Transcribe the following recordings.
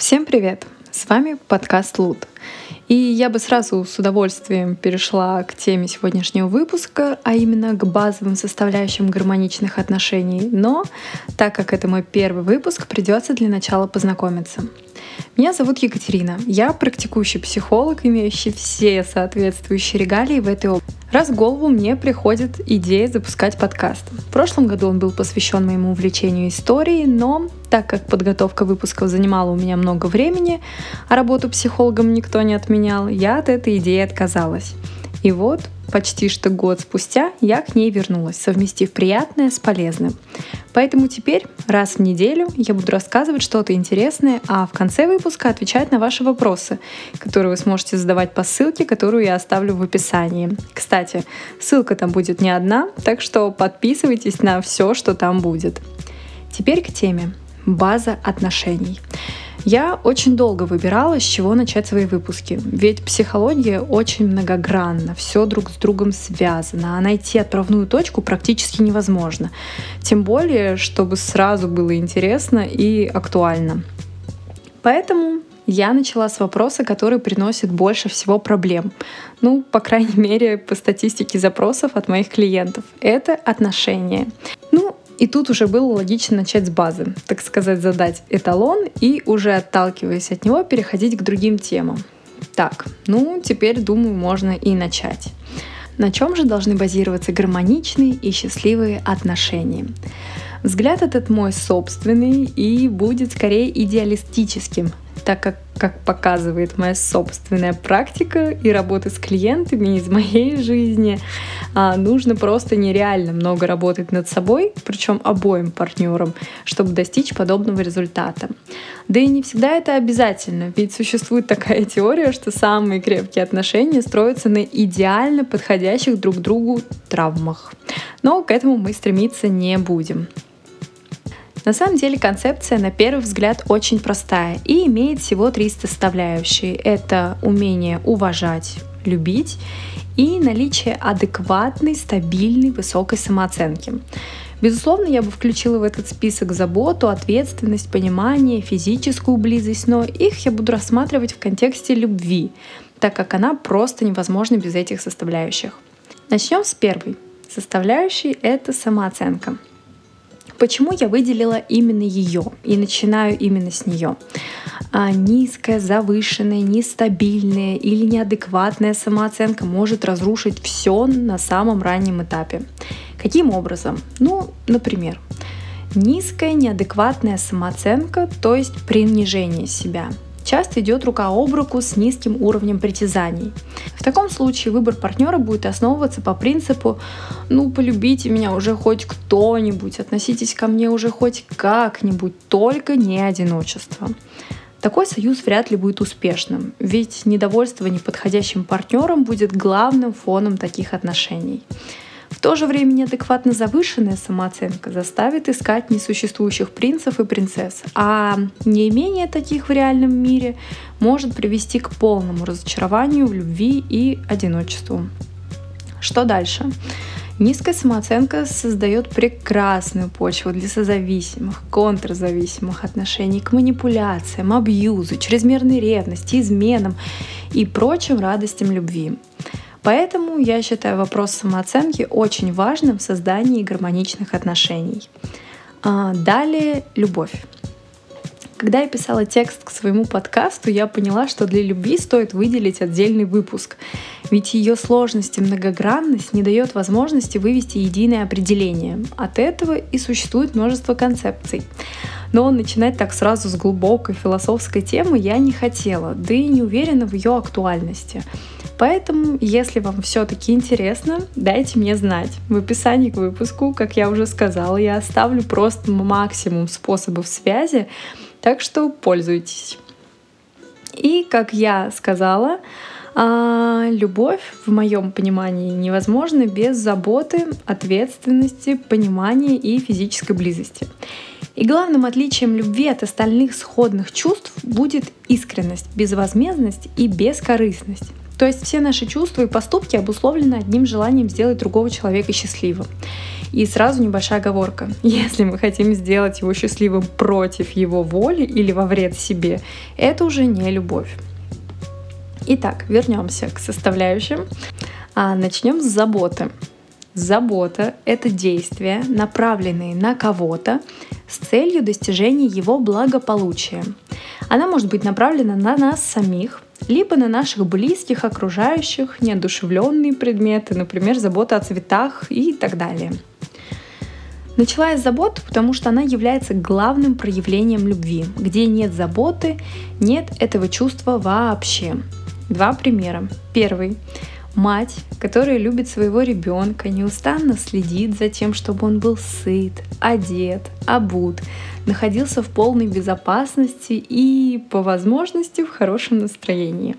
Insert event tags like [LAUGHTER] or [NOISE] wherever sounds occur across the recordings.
Всем привет! С вами подкаст Лут. И я бы сразу с удовольствием перешла к теме сегодняшнего выпуска, а именно к базовым составляющим гармоничных отношений. Но так как это мой первый выпуск, придется для начала познакомиться. Меня зовут Екатерина. Я практикующий психолог, имеющий все соответствующие регалии в этой области. Раз в голову мне приходит идея запускать подкаст. В прошлом году он был посвящен моему увлечению историей, но так как подготовка выпусков занимала у меня много времени, а работу психологом никто не отменял, я от этой идеи отказалась. И вот почти что год спустя я к ней вернулась, совместив приятное с полезным. Поэтому теперь раз в неделю я буду рассказывать что-то интересное, а в конце выпуска отвечать на ваши вопросы, которые вы сможете задавать по ссылке, которую я оставлю в описании. Кстати, ссылка там будет не одна, так что подписывайтесь на все, что там будет. Теперь к теме. База отношений. Я очень долго выбирала, с чего начать свои выпуски, ведь психология очень многогранна, все друг с другом связано, а найти отправную точку практически невозможно. Тем более, чтобы сразу было интересно и актуально. Поэтому я начала с вопроса, который приносит больше всего проблем. Ну, по крайней мере, по статистике запросов от моих клиентов. Это отношения. Ну, и тут уже было логично начать с базы, так сказать, задать эталон и уже отталкиваясь от него переходить к другим темам. Так, ну теперь, думаю, можно и начать. На чем же должны базироваться гармоничные и счастливые отношения? Взгляд этот мой собственный и будет скорее идеалистическим, так как, как показывает моя собственная практика и работа с клиентами из моей жизни, а, нужно просто нереально много работать над собой, причем обоим партнерам, чтобы достичь подобного результата. Да и не всегда это обязательно, ведь существует такая теория, что самые крепкие отношения строятся на идеально подходящих друг другу травмах. Но к этому мы стремиться не будем. На самом деле концепция на первый взгляд очень простая и имеет всего три составляющие. Это умение уважать, любить и наличие адекватной, стабильной, высокой самооценки. Безусловно, я бы включила в этот список заботу, ответственность, понимание, физическую близость, но их я буду рассматривать в контексте любви, так как она просто невозможна без этих составляющих. Начнем с первой. Составляющей — это самооценка. Почему я выделила именно ее и начинаю именно с нее? А низкая, завышенная, нестабильная или неадекватная самооценка может разрушить все на самом раннем этапе. Каким образом? Ну, например, низкая, неадекватная самооценка, то есть принижение себя – часто идет рука об руку с низким уровнем притязаний. В таком случае выбор партнера будет основываться по принципу «ну, полюбите меня уже хоть кто-нибудь, относитесь ко мне уже хоть как-нибудь, только не одиночество». Такой союз вряд ли будет успешным, ведь недовольство неподходящим партнером будет главным фоном таких отношений. В то же время неадекватно завышенная самооценка заставит искать несуществующих принцев и принцесс, а неимение таких в реальном мире может привести к полному разочарованию в любви и одиночеству. Что дальше? Низкая самооценка создает прекрасную почву для созависимых, контрзависимых отношений, к манипуляциям, абьюзу, чрезмерной ревности, изменам и прочим радостям любви. Поэтому я считаю вопрос самооценки очень важным в создании гармоничных отношений. А, далее любовь. Когда я писала текст к своему подкасту, я поняла, что для любви стоит выделить отдельный выпуск, ведь ее сложность и многогранность не дает возможности вывести единое определение. От этого и существует множество концепций. Но начинать так сразу с глубокой философской темы я не хотела, да и не уверена в ее актуальности. Поэтому, если вам все-таки интересно, дайте мне знать. В описании к выпуску, как я уже сказала, я оставлю просто максимум способов связи, так что пользуйтесь. И, как я сказала, а, любовь, в моем понимании, невозможна без заботы, ответственности, понимания и физической близости. И главным отличием любви от остальных сходных чувств будет искренность, безвозмездность и бескорыстность. То есть все наши чувства и поступки обусловлены одним желанием сделать другого человека счастливым. И сразу небольшая оговорка. [LAUGHS] Если мы хотим сделать его счастливым против его воли или во вред себе, это уже не любовь. Итак, вернемся к составляющим. А начнем с заботы. Забота — это действия, направленные на кого-то с целью достижения его благополучия. Она может быть направлена на нас самих, либо на наших близких, окружающих, неодушевленные предметы, например, забота о цветах и так далее. Начала я с заботы, потому что она является главным проявлением любви. Где нет заботы, нет этого чувства вообще. Два примера. Первый. Мать, которая любит своего ребенка, неустанно следит за тем, чтобы он был сыт, одет, обут, находился в полной безопасности и, по возможности, в хорошем настроении.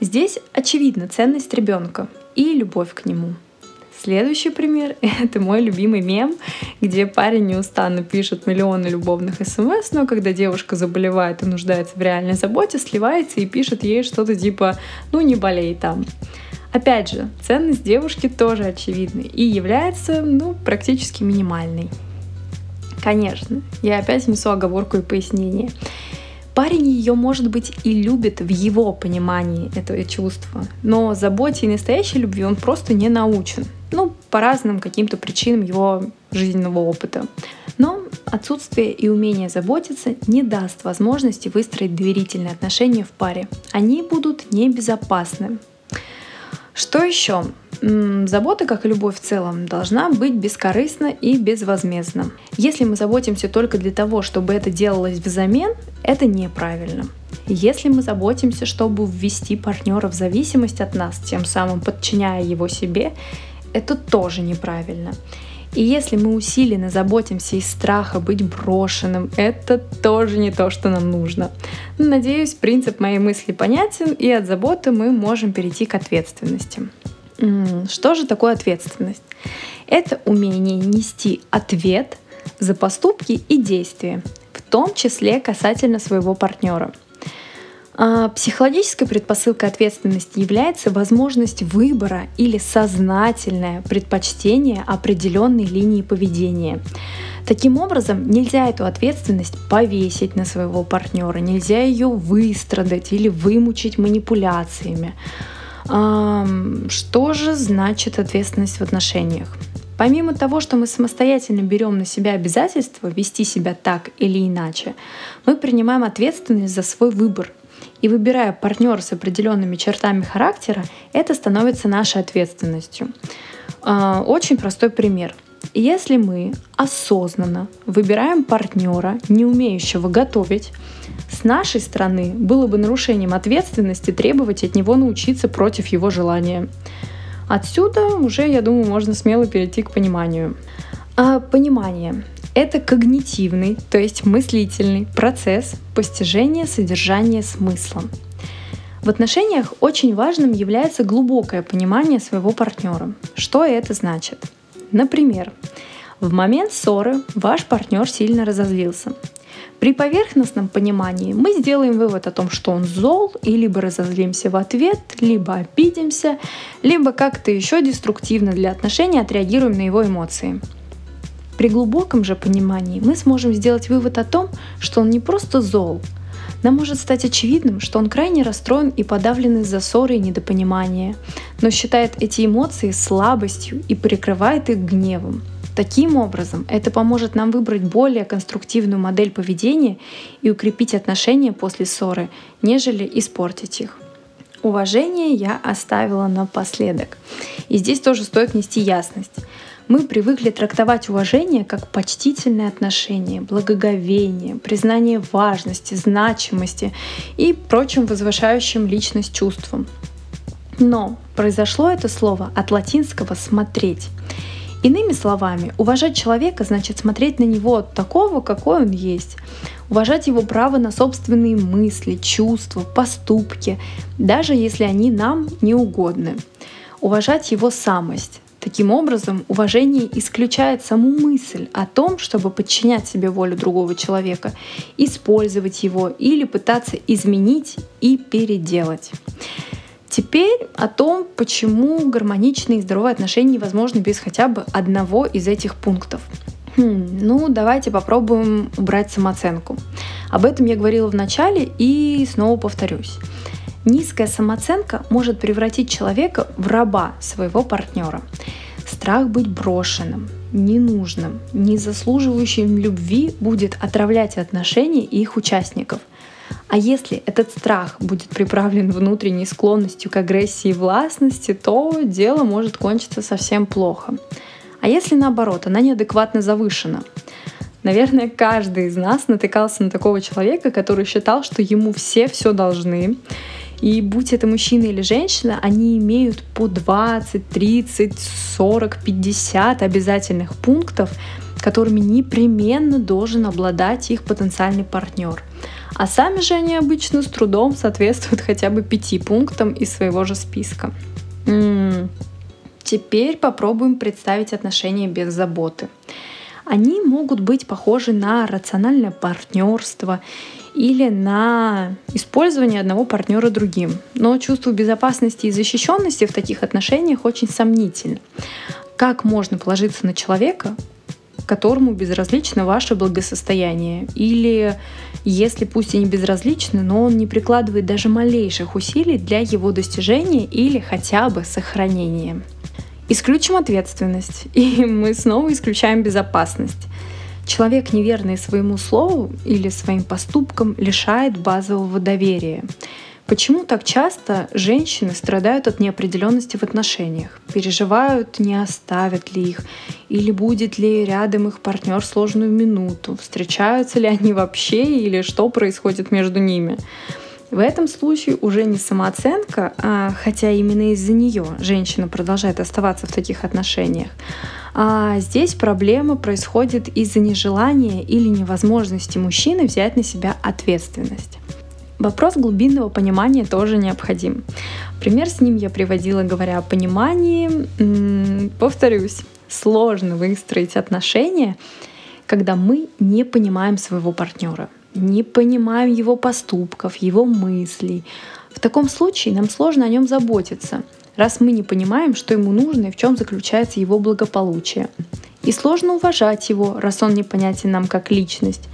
Здесь очевидна ценность ребенка и любовь к нему. Следующий пример — это мой любимый мем, где парень неустанно пишет миллионы любовных смс, но когда девушка заболевает и нуждается в реальной заботе, сливается и пишет ей что-то типа «ну не болей там». Опять же, ценность девушки тоже очевидна и является ну, практически минимальной. Конечно, я опять внесу оговорку и пояснение. Парень ее, может быть, и любит в его понимании этого чувства, но заботе и настоящей любви он просто не научен. Ну, по разным каким-то причинам его жизненного опыта. Но отсутствие и умение заботиться не даст возможности выстроить доверительные отношения в паре. Они будут небезопасны. Что еще? Забота, как и любовь в целом, должна быть бескорыстна и безвозмездна. Если мы заботимся только для того, чтобы это делалось взамен, это неправильно. Если мы заботимся, чтобы ввести партнера в зависимость от нас, тем самым подчиняя его себе, это тоже неправильно. И если мы усиленно заботимся из страха быть брошенным, это тоже не то, что нам нужно. Надеюсь, принцип моей мысли понятен, и от заботы мы можем перейти к ответственности. Что же такое ответственность? Это умение нести ответ за поступки и действия, в том числе касательно своего партнера – психологической предпосылкой ответственности является возможность выбора или сознательное предпочтение определенной линии поведения. Таким образом, нельзя эту ответственность повесить на своего партнера, нельзя ее выстрадать или вымучить манипуляциями. Что же значит ответственность в отношениях? Помимо того, что мы самостоятельно берем на себя обязательство вести себя так или иначе, мы принимаем ответственность за свой выбор – и выбирая партнера с определенными чертами характера, это становится нашей ответственностью. А, очень простой пример. Если мы осознанно выбираем партнера, не умеющего готовить, с нашей стороны было бы нарушением ответственности требовать от него научиться против его желания. Отсюда уже, я думаю, можно смело перейти к пониманию. А понимание это когнитивный, то есть мыслительный процесс постижения содержания смысла. В отношениях очень важным является глубокое понимание своего партнера. Что это значит? Например, в момент ссоры ваш партнер сильно разозлился. При поверхностном понимании мы сделаем вывод о том, что он зол, и либо разозлимся в ответ, либо обидимся, либо как-то еще деструктивно для отношений отреагируем на его эмоции. При глубоком же понимании мы сможем сделать вывод о том, что он не просто зол. Нам может стать очевидным, что он крайне расстроен и подавлен из-за ссоры и недопонимания, но считает эти эмоции слабостью и прикрывает их гневом. Таким образом, это поможет нам выбрать более конструктивную модель поведения и укрепить отношения после ссоры, нежели испортить их. Уважение я оставила напоследок. И здесь тоже стоит нести ясность. Мы привыкли трактовать уважение как почтительное отношение, благоговение, признание важности, значимости и прочим возвышающим личность чувствам. Но произошло это слово от латинского «смотреть». Иными словами, уважать человека значит смотреть на него такого, какой он есть, уважать его право на собственные мысли, чувства, поступки, даже если они нам не угодны, уважать его самость, Таким образом, уважение исключает саму мысль о том, чтобы подчинять себе волю другого человека, использовать его или пытаться изменить и переделать. Теперь о том, почему гармоничные и здоровые отношения невозможны без хотя бы одного из этих пунктов. Хм, ну, давайте попробуем убрать самооценку. Об этом я говорила в начале и снова повторюсь. Низкая самооценка может превратить человека в раба своего партнера. Страх быть брошенным, ненужным, не заслуживающим любви будет отравлять отношения и их участников. А если этот страх будет приправлен внутренней склонностью к агрессии и властности, то дело может кончиться совсем плохо. А если наоборот, она неадекватно завышена? Наверное, каждый из нас натыкался на такого человека, который считал, что ему все все должны, и будь это мужчина или женщина, они имеют по 20, 30, 40, 50 обязательных пунктов, которыми непременно должен обладать их потенциальный партнер. А сами же они обычно с трудом соответствуют хотя бы пяти пунктам из своего же списка. М-м. Теперь попробуем представить отношения без заботы. Они могут быть похожи на рациональное партнерство или на использование одного партнера другим. Но чувство безопасности и защищенности в таких отношениях очень сомнительно. Как можно положиться на человека, которому безразлично ваше благосостояние? Или если пусть и не безразлично, но он не прикладывает даже малейших усилий для его достижения или хотя бы сохранения. Исключим ответственность, и мы снова исключаем безопасность. Человек, неверный своему слову или своим поступкам, лишает базового доверия. Почему так часто женщины страдают от неопределенности в отношениях? Переживают, не оставят ли их, или будет ли рядом их партнер сложную минуту, встречаются ли они вообще, или что происходит между ними. В этом случае уже не самооценка, а, хотя именно из-за нее женщина продолжает оставаться в таких отношениях, а здесь проблема происходит из-за нежелания или невозможности мужчины взять на себя ответственность. Вопрос глубинного понимания тоже необходим. Пример с ним я приводила, говоря о понимании. Повторюсь, сложно выстроить отношения, когда мы не понимаем своего партнера, не понимаем его поступков, его мыслей. В таком случае нам сложно о нем заботиться – раз мы не понимаем, что ему нужно и в чем заключается его благополучие. И сложно уважать его, раз он непонятен нам как личность.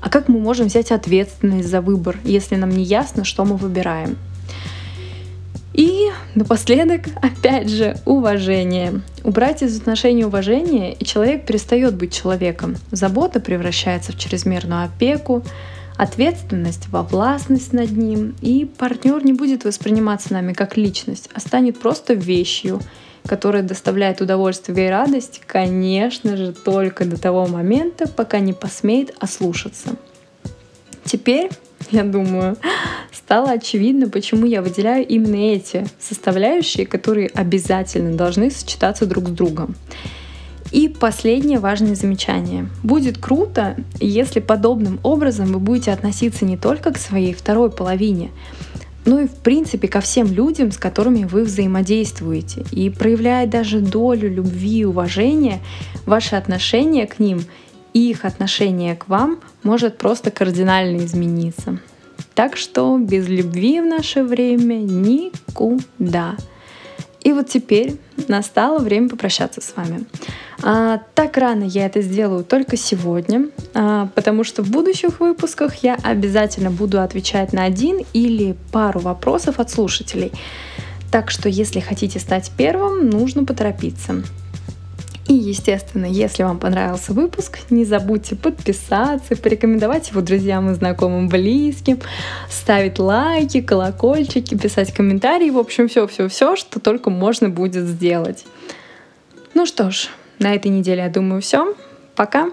А как мы можем взять ответственность за выбор, если нам не ясно, что мы выбираем? И напоследок, опять же, уважение. Убрать из отношений уважение, и человек перестает быть человеком. Забота превращается в чрезмерную опеку, ответственность во властность над ним, и партнер не будет восприниматься нами как личность, а станет просто вещью, которая доставляет удовольствие и радость, конечно же, только до того момента, пока не посмеет ослушаться. Теперь, [LAUGHS] я думаю, стало очевидно, почему я выделяю именно эти составляющие, которые обязательно должны сочетаться друг с другом. И последнее важное замечание. Будет круто, если подобным образом вы будете относиться не только к своей второй половине, но и в принципе ко всем людям, с которыми вы взаимодействуете. И проявляя даже долю любви и уважения, ваше отношение к ним их отношение к вам может просто кардинально измениться. Так что без любви в наше время никуда. И вот теперь настало время попрощаться с вами. А, так рано я это сделаю только сегодня, а, потому что в будущих выпусках я обязательно буду отвечать на один или пару вопросов от слушателей. Так что если хотите стать первым, нужно поторопиться. И, естественно, если вам понравился выпуск, не забудьте подписаться, порекомендовать его друзьям и знакомым, близким, ставить лайки, колокольчики, писать комментарии, в общем, все-все-все, что только можно будет сделать. Ну что ж, на этой неделе, я думаю, все. Пока!